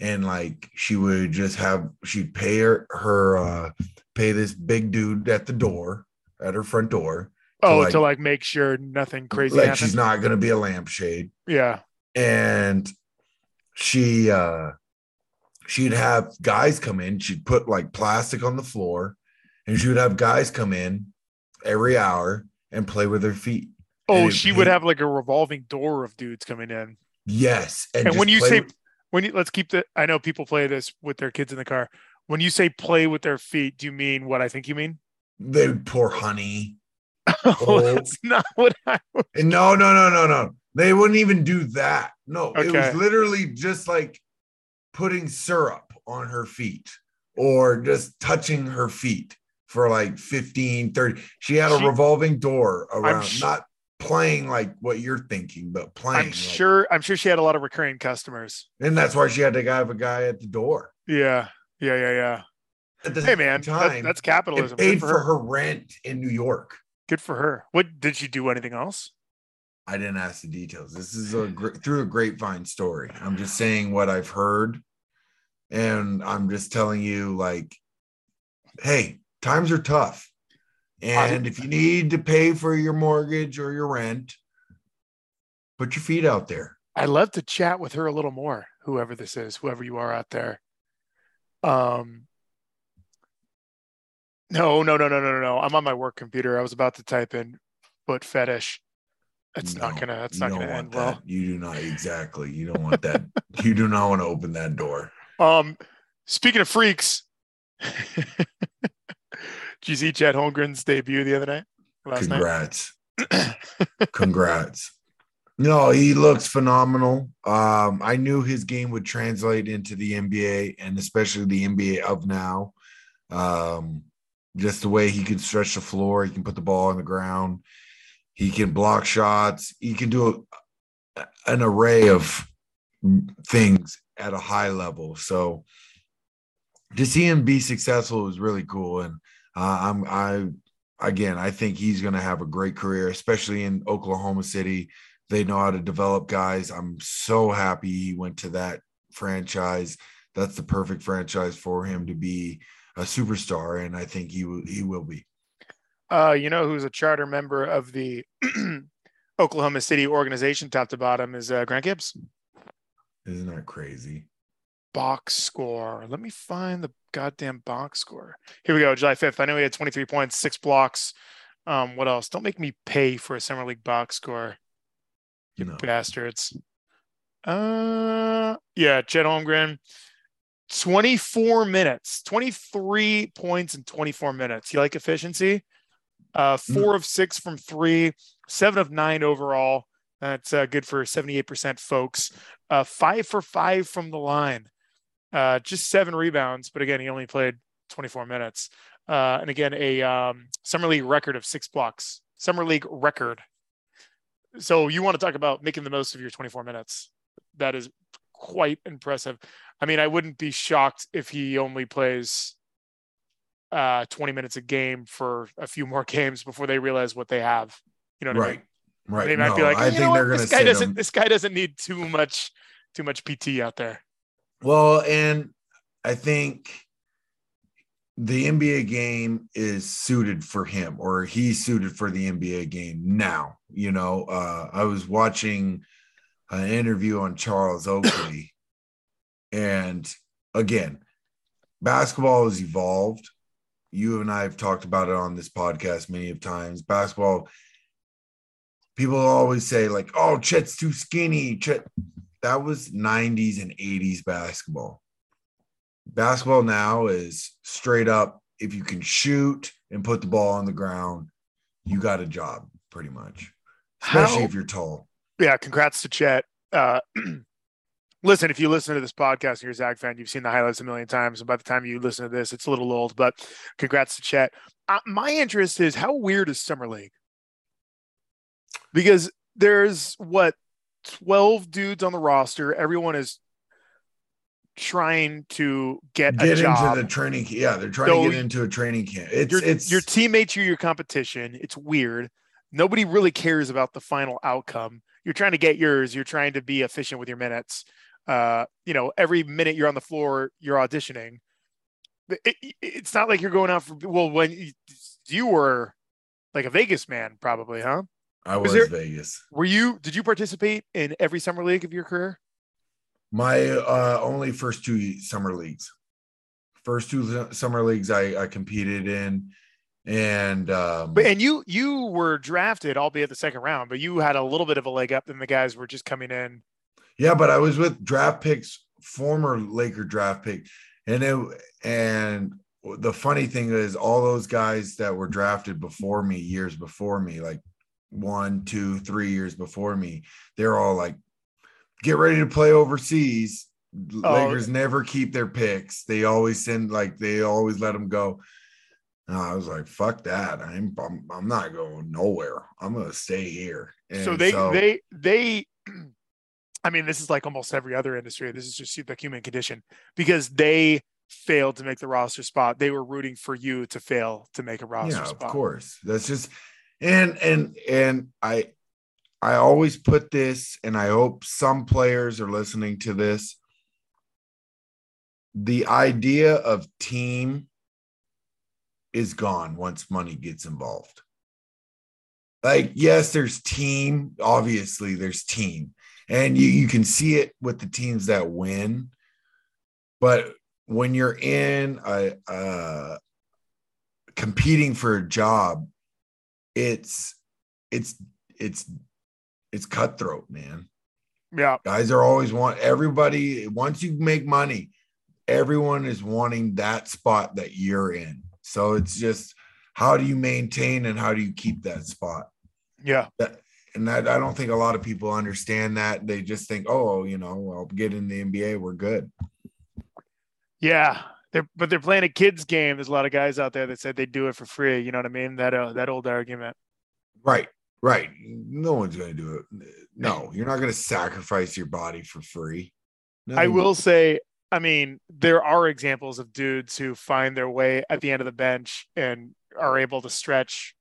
Speaker 6: and like she would just have she'd pay her her uh pay this big dude at the door at her front door
Speaker 7: Oh,
Speaker 6: like-
Speaker 7: to like make sure nothing crazy
Speaker 6: like
Speaker 7: happens.
Speaker 6: she's not gonna be a lampshade
Speaker 7: yeah.
Speaker 6: and she uh she'd have guys come in she'd put like plastic on the floor and she would have guys come in every hour and play with her feet
Speaker 7: Oh, she would have like a revolving door of dudes coming in.
Speaker 6: yes and,
Speaker 7: And when you say
Speaker 6: with-
Speaker 7: when you let's keep the I know people play this with their kids in the car. When you say play with their feet, do you mean what I think you mean?
Speaker 6: they pour honey <laughs>
Speaker 7: Oh,
Speaker 6: Oh.
Speaker 7: that's not what I
Speaker 6: no, no, no, no, no. They wouldn't even do that. No, it was literally just like putting syrup on her feet or just touching her feet for like 15, 30. She had a
Speaker 7: She-
Speaker 6: revolving door around,
Speaker 7: sh-
Speaker 6: not playing like what you're thinking, but playing.
Speaker 7: I'm
Speaker 6: like-
Speaker 7: sure I'm sure she had a lot of recurring customers.
Speaker 6: and that's why she had to have a guy at the door.
Speaker 7: Yeah. Yeah, yeah, yeah.
Speaker 6: At the
Speaker 7: Hey man,
Speaker 6: time,
Speaker 7: that's
Speaker 6: it
Speaker 7: capitalism.
Speaker 6: Paid
Speaker 7: for
Speaker 6: for
Speaker 7: her.
Speaker 6: her rent in New York.
Speaker 7: Good for her. What did she do anything else?
Speaker 6: I didn't ask the details. This is a through a grapevine story. I'm just saying what I've heard, and I'm just telling you, like, hey, times are tough, and if you need to pay for your mortgage or your rent, put your feet out there.
Speaker 7: I'd love to chat with her a little more, whoever this is, whoever you are out there. Um no, no, no, no, no, no, no. I'm on my work computer. I was about to type in foot fetish. That's not gonna that's not gonna end
Speaker 6: that.
Speaker 7: well.
Speaker 6: You do not exactly. You don't want that. you do not want to open that door. <laughs>
Speaker 7: Um speaking of freaks, <laughs> did you see Chet Holmgren's debut the other night? Last
Speaker 6: Congrats.
Speaker 7: night? <clears throat>
Speaker 6: Congrats. No, he looks phenomenal. Um, I knew his game would translate into the NBA and especially the NBA of now. Um, just the way he can stretch the floor, he can put the ball on the ground, he can block shots, he can do a, an array of things at a high level. So to see him be successful was really cool. And uh, I'm I again, I think he's going to have a great career, especially in Oklahoma City. They know how to develop guys. I'm so happy he went to that franchise. That's the perfect franchise for him to be a superstar, and I think he will. He will be.
Speaker 7: Uh, you know who's a charter member of the <clears throat> Oklahoma City organization, top to bottom, is uh, Grant Gibbs.
Speaker 6: Isn't that crazy?
Speaker 7: Box score. Let me find the goddamn box score. Here we go. July 5th. I know he had 23 points, six blocks. Um, what else? Don't make me pay for a summer league box score,
Speaker 6: You know,
Speaker 7: bastards. Uh, yeah, Chet Holmgren. 24 minutes, 23 points in 24 minutes. You like efficiency? Uh, four of six from three, seven of nine overall. That's uh, good for 78% folks. Uh, five for five from the line. Uh, just seven rebounds, but again, he only played 24 minutes. Uh, and again, a um, summer league record of six blocks. Summer league record. So you want to talk about making the most of your 24 minutes? That is quite impressive. I mean, I wouldn't be shocked if he only plays uh 20 minutes a game for a few more <laughs> games before they realize what they have. You know what I
Speaker 6: Right.
Speaker 7: mean?
Speaker 6: Right.
Speaker 7: They might
Speaker 6: No,
Speaker 7: be like,
Speaker 6: I
Speaker 7: you
Speaker 6: think
Speaker 7: know
Speaker 6: they're
Speaker 7: what?
Speaker 6: gonna
Speaker 7: this guy doesn't
Speaker 6: him.
Speaker 7: this guy doesn't need too much too much PT out there.
Speaker 6: Well, and I think the NBA game is suited for him, or he's suited for the NBA game now. You know, uh, I was watching an interview on Charles <coughs> Oakley, and again, basketball has evolved. You and I have talked about it on this podcast many of times. Basketball, people always say, like, oh, Chet's too skinny. Chet, that was 90s and 80s basketball. Basketball now is straight up if you can shoot and put the ball on the ground, you got a job pretty much. Especially
Speaker 7: How-
Speaker 6: if you're tall.
Speaker 7: Yeah, congrats to Chet. Uh, <clears throat> listen, if you listen to this podcast and you're a Zag fan, you've seen the highlights a million times. And by the time you listen to this, it's a little old, but congrats to Chet. Uh, my interest is how weird is Summer League? Because there's what 12 dudes on the roster. Everyone is trying to get,
Speaker 6: Get
Speaker 7: a job.
Speaker 6: into the training. Yeah, they're trying
Speaker 7: So
Speaker 6: to get into a training camp. It's
Speaker 7: your,
Speaker 6: it's
Speaker 7: your teammates are your competition. It's weird. Nobody really cares about the final outcome. You're trying to get yours. You're trying to be efficient with your minutes. Uh, you know, every minute you're on the floor, you're auditioning. It- it- it's not like you're going out for well when you, you were like a Vegas man, probably, huh?
Speaker 6: I
Speaker 7: was
Speaker 6: was
Speaker 7: there-
Speaker 6: Vegas.
Speaker 7: Were you? Did you participate in every summer league of your career?
Speaker 6: My uh only first two summer leagues. First two summer leagues I, I competed in. And um
Speaker 7: But and you you were drafted, albeit the second round, but you had a little bit of a leg up than the guys were just coming in.
Speaker 6: Yeah, but I was with draft picks, former Laker draft pick, and it and the funny thing is, all those guys that were drafted before me, years before me, like one, two, three years before me, they're all like, "Get ready to play overseas."
Speaker 7: Oh.
Speaker 6: Lakers never keep their picks; they always send like they always let them go. And I was like, "Fuck that! I'm I'm, I'm not going nowhere. I'm gonna stay here."
Speaker 7: so
Speaker 6: And
Speaker 7: they they they <clears throat> i mean this is like almost every other industry this is just the human condition because they failed to make the roster spot they were rooting for you to fail to make a roster
Speaker 6: yeah
Speaker 7: spot
Speaker 6: of course that's just and and and i i always put this and i hope some players are listening to this. The idea of team is gone once money gets involved. Like yes there's team obviously there's team. And you, you can see it with the teams that win. But when you're in a, uh competing for a job it's it's it's it's cutthroat man.
Speaker 7: Yeah.
Speaker 6: Guys are always want everybody once you make money everyone is wanting that spot that you're in. So it's just how do you maintain and how do you keep that spot?
Speaker 7: Yeah.
Speaker 6: That and that, I don't think a lot of people understand that. They just think, oh, you know, I'll get in the NBA, we're good.
Speaker 7: yeah they're but they're playing a kids game there's a lot of guys out there that said they'd do it for free you know what i mean that uh, that old argument
Speaker 6: Right, right. No one's going to do it. No, you're not going to sacrifice your body for free.
Speaker 7: I will say, I mean, there are examples of dudes who find their way at the end of the bench and are able to stretch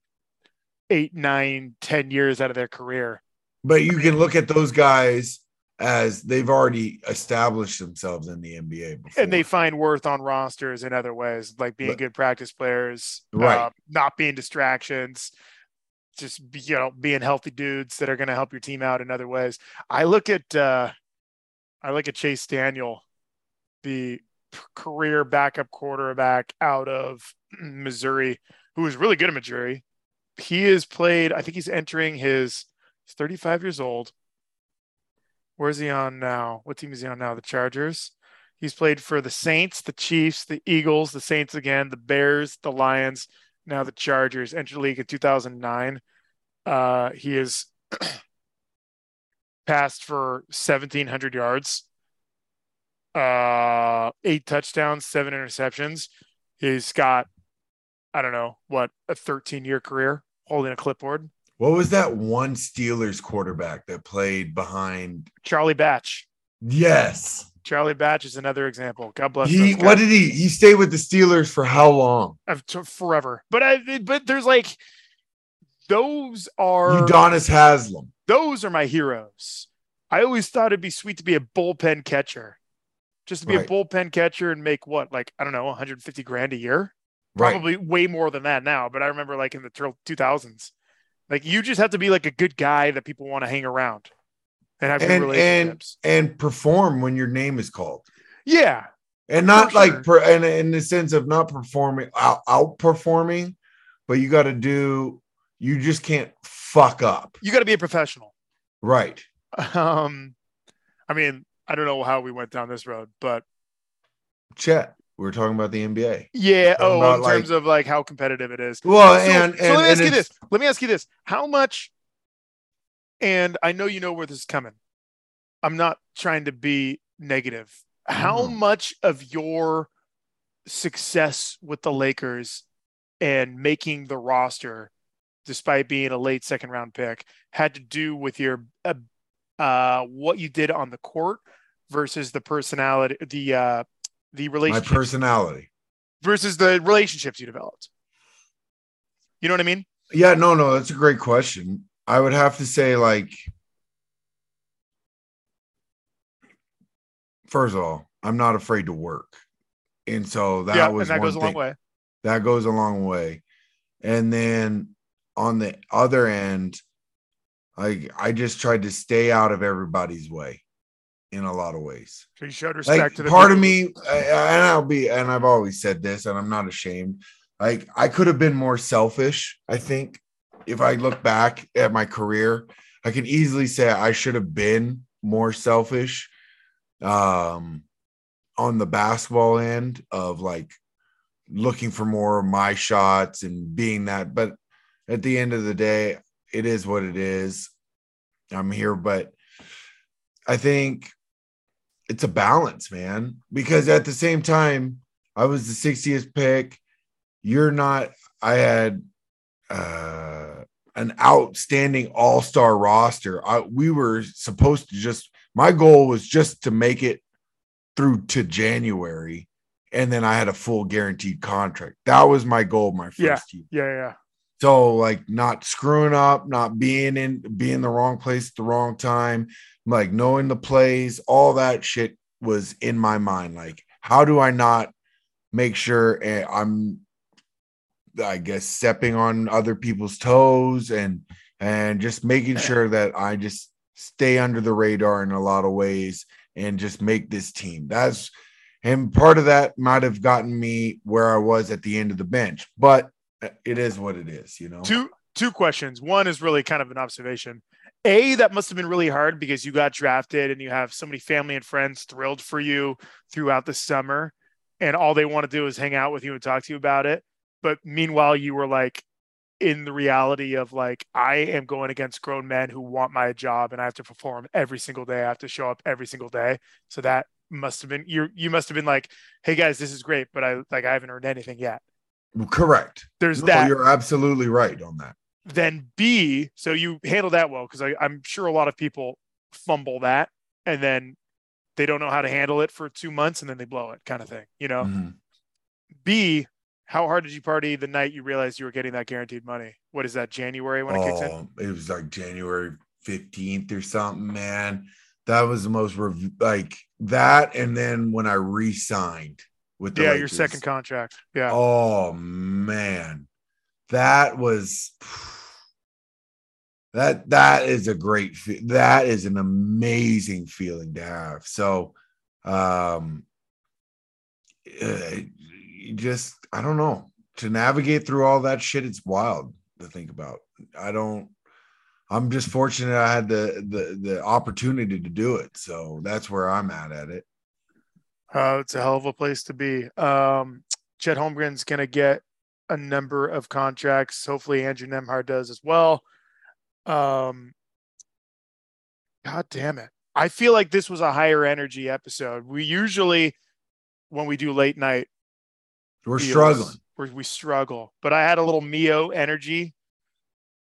Speaker 7: eight, nine, ten years out of their career.
Speaker 6: But you can look at those guys as they've already established themselves in the NBA before.
Speaker 7: And they find worth on rosters in other ways, like being
Speaker 6: But-
Speaker 7: good practice players,
Speaker 6: Right.
Speaker 7: uh, not being distractions, just you know being healthy dudes that are going to help your team out in other ways. I look at uh, I look at Chase Daniel, the career backup quarterback out of <clears throat> Missouri, who was really good at Missouri. He has played. I think he's entering his. He's 35 years old. Where's he on now? What team is he on now? The Chargers. He's played for the Saints, the Chiefs, the Eagles, the Saints again, the Bears, the Lions, now the Chargers. Entered league in 2009. Uh, he is <clears throat> passed for 1,700 yards, uh, eight touchdowns, seven interceptions. He's got, I don't know, what, a 13 year career holding a clipboard.
Speaker 6: What was that one Steelers quarterback that played behind?
Speaker 7: Charlie Batch.
Speaker 6: Yes.
Speaker 7: Charlie Batch is another example. God bless.
Speaker 6: He what did he he stayed with the Steelers for how long?
Speaker 7: Forever. But I but there's like those are
Speaker 6: Udonis Haslem.
Speaker 7: those are my heroes. I always thought it'd be sweet to be a bullpen catcher. Just to be
Speaker 6: Right.
Speaker 7: a bullpen catcher and make what, like, I don't know, 150 grand a year?
Speaker 6: Right.
Speaker 7: Probably way more than that now. But I remember like in the tur- 2000s, like you just have to be like a good guy that people want to hang around and have
Speaker 6: And and
Speaker 7: relationships.
Speaker 6: and perform when your name is called.
Speaker 7: yeah.
Speaker 6: And not
Speaker 7: For
Speaker 6: like per, and in the sense of not performing out, outperforming, but you got to do you just can't fuck up.
Speaker 7: You got to be a professional.
Speaker 6: Right. <laughs>
Speaker 7: Um, I mean, I don't know how we went down this road, but
Speaker 6: Chet. We were talking about the NBA.
Speaker 7: yeah. Oh, in
Speaker 6: like-
Speaker 7: terms of like how competitive it is.
Speaker 6: Well,
Speaker 7: So-
Speaker 6: and
Speaker 7: so
Speaker 6: and,
Speaker 7: let me ask you this. Let me ask you this. How much? And I know you know where this is coming. I'm not trying to be negative. How
Speaker 6: Mhm.
Speaker 7: much of your success with the Lakers and making the roster, despite being a late second round pick, had to do with your uh, uh, what you did on the court versus the personality, the uh, the relationship my
Speaker 6: personality.
Speaker 7: versus the relationships you developed. You know what I mean?
Speaker 6: Yeah, no, no, that's a great question. I would have to say, like, first of all, I'm not afraid to work, and so that
Speaker 7: yeah,
Speaker 6: was
Speaker 7: that goes a long way.
Speaker 6: That goes a long way. And then on the other end, I I just tried to stay out of everybody's way in a lot of ways.
Speaker 7: So you showed respect
Speaker 6: like
Speaker 7: to the
Speaker 6: part of me I- and i'll be and i've always said this and i'm not ashamed. Like i could have been more selfish i think if i look back at my career. I can easily say i should have been more selfish um on the basketball end of like looking for more of my shots and being that but at the end of the day it is what it is. I'm here but i think it's a balance, man. Because at the same time, I was the 60th pick. You're not. I had uh, an outstanding all-star roster. I, we were supposed to just. My goal was just to make it through to January, and then I had a full guaranteed contract. That was my goal. My first
Speaker 7: Yeah.
Speaker 6: year.
Speaker 7: yeah, yeah.
Speaker 6: So like not screwing up, not being in being the wrong place at the wrong time, like knowing the plays, all that shit was in my mind. Like, how do I not make sure eh, I'm I guess stepping on other people's toes and and just making sure that I just stay under the radar in a lot of ways and just make this team. That's and part of that might have gotten me where I was at the end of the bench, but it is what it is, you know.
Speaker 7: Two two questions. One is really kind of an observation. A, that must have been really hard because you got drafted and you have so many family and friends thrilled for you throughout the summer, and all they want to do is hang out with you and talk to you about it. But meanwhile, you were like in the reality of like, I am going against grown men who want my job and I have to perform every single day. I have to show up every single day. So that must have been you you must have been like, hey guys, this is great, but I like I haven't earned anything yet.
Speaker 6: Correct.
Speaker 7: There's
Speaker 6: No,
Speaker 7: that.
Speaker 6: You're absolutely right on that.
Speaker 7: then B, so you handle that well because I'm sure a lot of people fumble that and then they don't know how to handle it for two months and then they blow it, kind of thing. You know.
Speaker 6: Mhm.
Speaker 7: B, how hard did you party the night you realized you were getting that guaranteed money? What is that? January when it kicks in?
Speaker 6: Oh, it was like January 15th or something, man. That was the most rev- like that. And then when I re-signed with
Speaker 7: Yeah, your second contract. Yeah.
Speaker 6: Oh man, that was that that is a great that is an amazing feeling to have. So, um, uh, you just I don't know to navigate through all that shit. It's wild to think about. I don't. I'm just fortunate I had the the the opportunity to do it. So that's where I'm at at it.
Speaker 7: Uh, it's a hell of a place to be. Um, Chet Holmgren's going to get a number of contracts. Hopefully, Andrew Nembhard does as well. Um, God damn it. I feel like this was a higher energy episode. We usually, when we do late night,
Speaker 6: We're
Speaker 7: deals,
Speaker 6: struggling.
Speaker 7: We, we struggle. But I had a little Mio energy.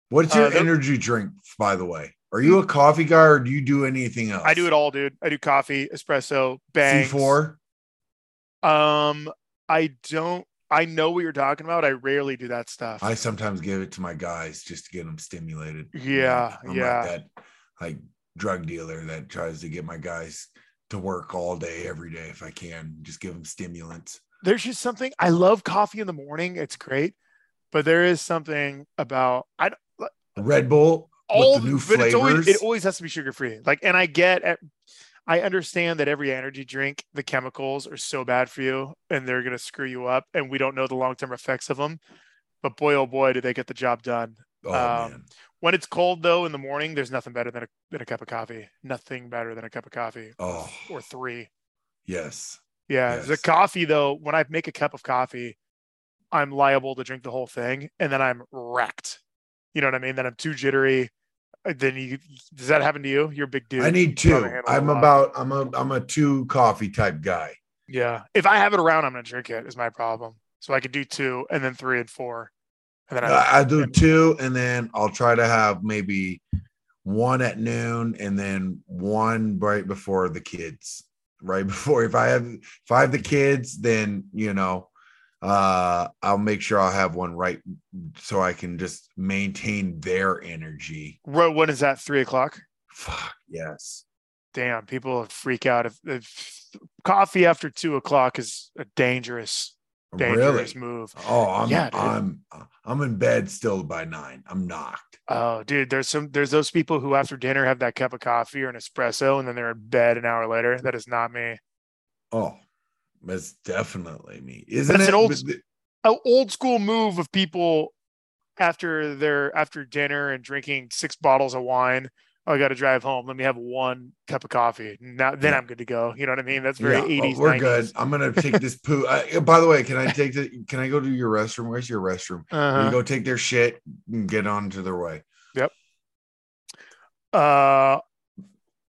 Speaker 6: What's your
Speaker 7: Uh,
Speaker 6: energy drink, by the way? Are you a coffee guy or do you do anything else?
Speaker 7: I do it all, dude. I do coffee, espresso, bangs.
Speaker 6: C4.
Speaker 7: Um, I don't. I know what you're talking about. I rarely do that stuff.
Speaker 6: I sometimes give it to my guys just to get them stimulated.
Speaker 7: Yeah,
Speaker 6: I'm
Speaker 7: yeah.
Speaker 6: Like that like drug dealer that tries to get my guys to work all day, every day if I can. Just give them stimulants.
Speaker 7: There's just something. I love coffee in the morning. It's great, but there is something about I don't-
Speaker 6: Red Bull
Speaker 7: all
Speaker 6: the new
Speaker 7: but it's always it always has to be sugar free. Like, and I get. I understand that every energy drink, the chemicals are so bad for you and they're going to screw you up. And we don't know the long term effects of them. But boy, oh boy, do they get the job done.
Speaker 6: oh
Speaker 7: um. When it's cold, though, in the morning, there's nothing better than a, than a cup of coffee. Nothing better than a cup of coffee
Speaker 6: Oh
Speaker 7: or three.
Speaker 6: yes.
Speaker 7: Yeah. The coffee, though, when I make a cup of coffee, I'm liable to drink the whole thing and then I'm wrecked. You know what I mean? Then I'm too jittery. Uh, Then you, does that happen to you? You're a big dude.
Speaker 6: I need two.
Speaker 7: probably handle a
Speaker 6: I'm about I'm a I'm a two coffee type guy.
Speaker 7: Yeah. If I have it around, I'm going to drink it, is my problem. So I could do two and then three and four. And then I,
Speaker 6: I, I do two, and then I'll try to have maybe one at noon, and then one right before the kids. Right before, if I have if I have the kids, then you know, uh, I'll make sure I'll have one right so I can just maintain their energy.
Speaker 7: Ro- when is that? Three o'clock?
Speaker 6: Fuck yes.
Speaker 7: Damn. People freak out. If, if coffee after two o'clock is a dangerous,
Speaker 6: Really?
Speaker 7: dangerous move.
Speaker 6: Oh, I'm
Speaker 7: Yeah.
Speaker 6: I'm I'm in bed still by nine. I'm knocked.
Speaker 7: Oh, dude, there's some there's those people who after dinner have that cup of coffee or an espresso and then they're in bed an hour later. That is not me.
Speaker 6: Oh, that's definitely me. Isn't
Speaker 7: That's
Speaker 6: it?
Speaker 7: an old-
Speaker 6: the-
Speaker 7: An old school move of people after their after dinner and drinking six bottles of wine. Oh, I got to drive home. Let me have one cup of coffee. Now, then
Speaker 6: Yeah.
Speaker 7: I'm good to go. You know what I mean? That's very
Speaker 6: Yeah, oh,
Speaker 7: 80s.
Speaker 6: we're
Speaker 7: 90s.
Speaker 6: good. I'm gonna take this poo. Uh, by the way, can I take the? Can I go to your restroom? Where's your restroom? <laughs>
Speaker 7: Uh-huh.
Speaker 6: go take their shit and get on to their way. Yep.
Speaker 7: Uh,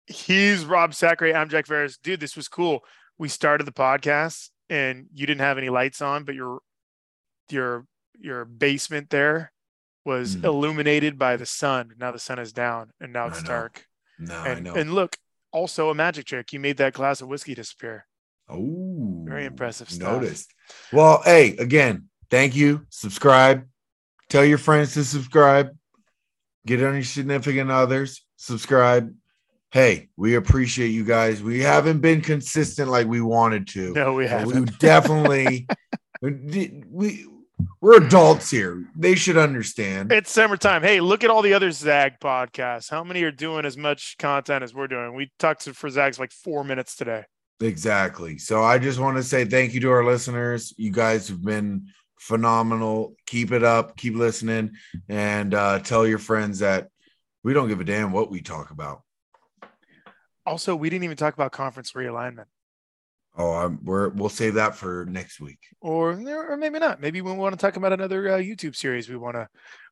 Speaker 7: he's Rob Sacre. I'm Jack Ferris. Dude, this was cool. We started the podcast and you didn't have any lights on, but your your your basement there was
Speaker 6: Mhm.
Speaker 7: illuminated by the sun. Now the sun is down and now
Speaker 6: I
Speaker 7: it's dark.
Speaker 6: No, I
Speaker 7: And
Speaker 6: know.
Speaker 7: and look, also a magic trick. You made that glass of whiskey disappear.
Speaker 6: oh,
Speaker 7: very impressive stuff.
Speaker 6: Noticed. Well, hey, again, thank you. Subscribe. Tell your friends to subscribe. Get on your significant others. Subscribe. Hey, we appreciate you guys. We haven't been consistent like we wanted to.
Speaker 7: No, we
Speaker 6: haven't. <laughs> We definitely we, we we're adults here. They should understand.
Speaker 7: It's summertime. Hey, look at all the other Zag podcasts. How many are doing as much content as we're doing? We talked to for Zags like four minutes today.
Speaker 6: Exactly. So I just want to say thank you to our listeners. You guys have been phenomenal. Keep it up. Keep listening, and uh, tell your friends that we don't give a damn what we talk about.
Speaker 7: Also, we didn't even talk about conference realignment.
Speaker 6: Oh, I'm, we're we'll save that for next week.
Speaker 7: or or maybe not. Maybe we want to talk about another uh, YouTube series we want to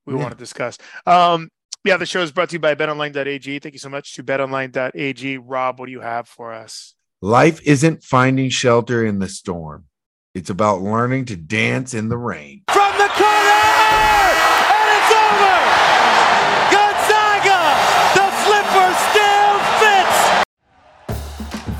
Speaker 7: we
Speaker 6: Yeah.
Speaker 7: want to discuss. Um, yeah, the show is brought to you by BetOnline.ag. Thank you so much to BetOnline.ag. Rob, what do you have for us?
Speaker 6: Life isn't finding shelter in the storm. It's about learning to dance in the rain.
Speaker 2: From the corner!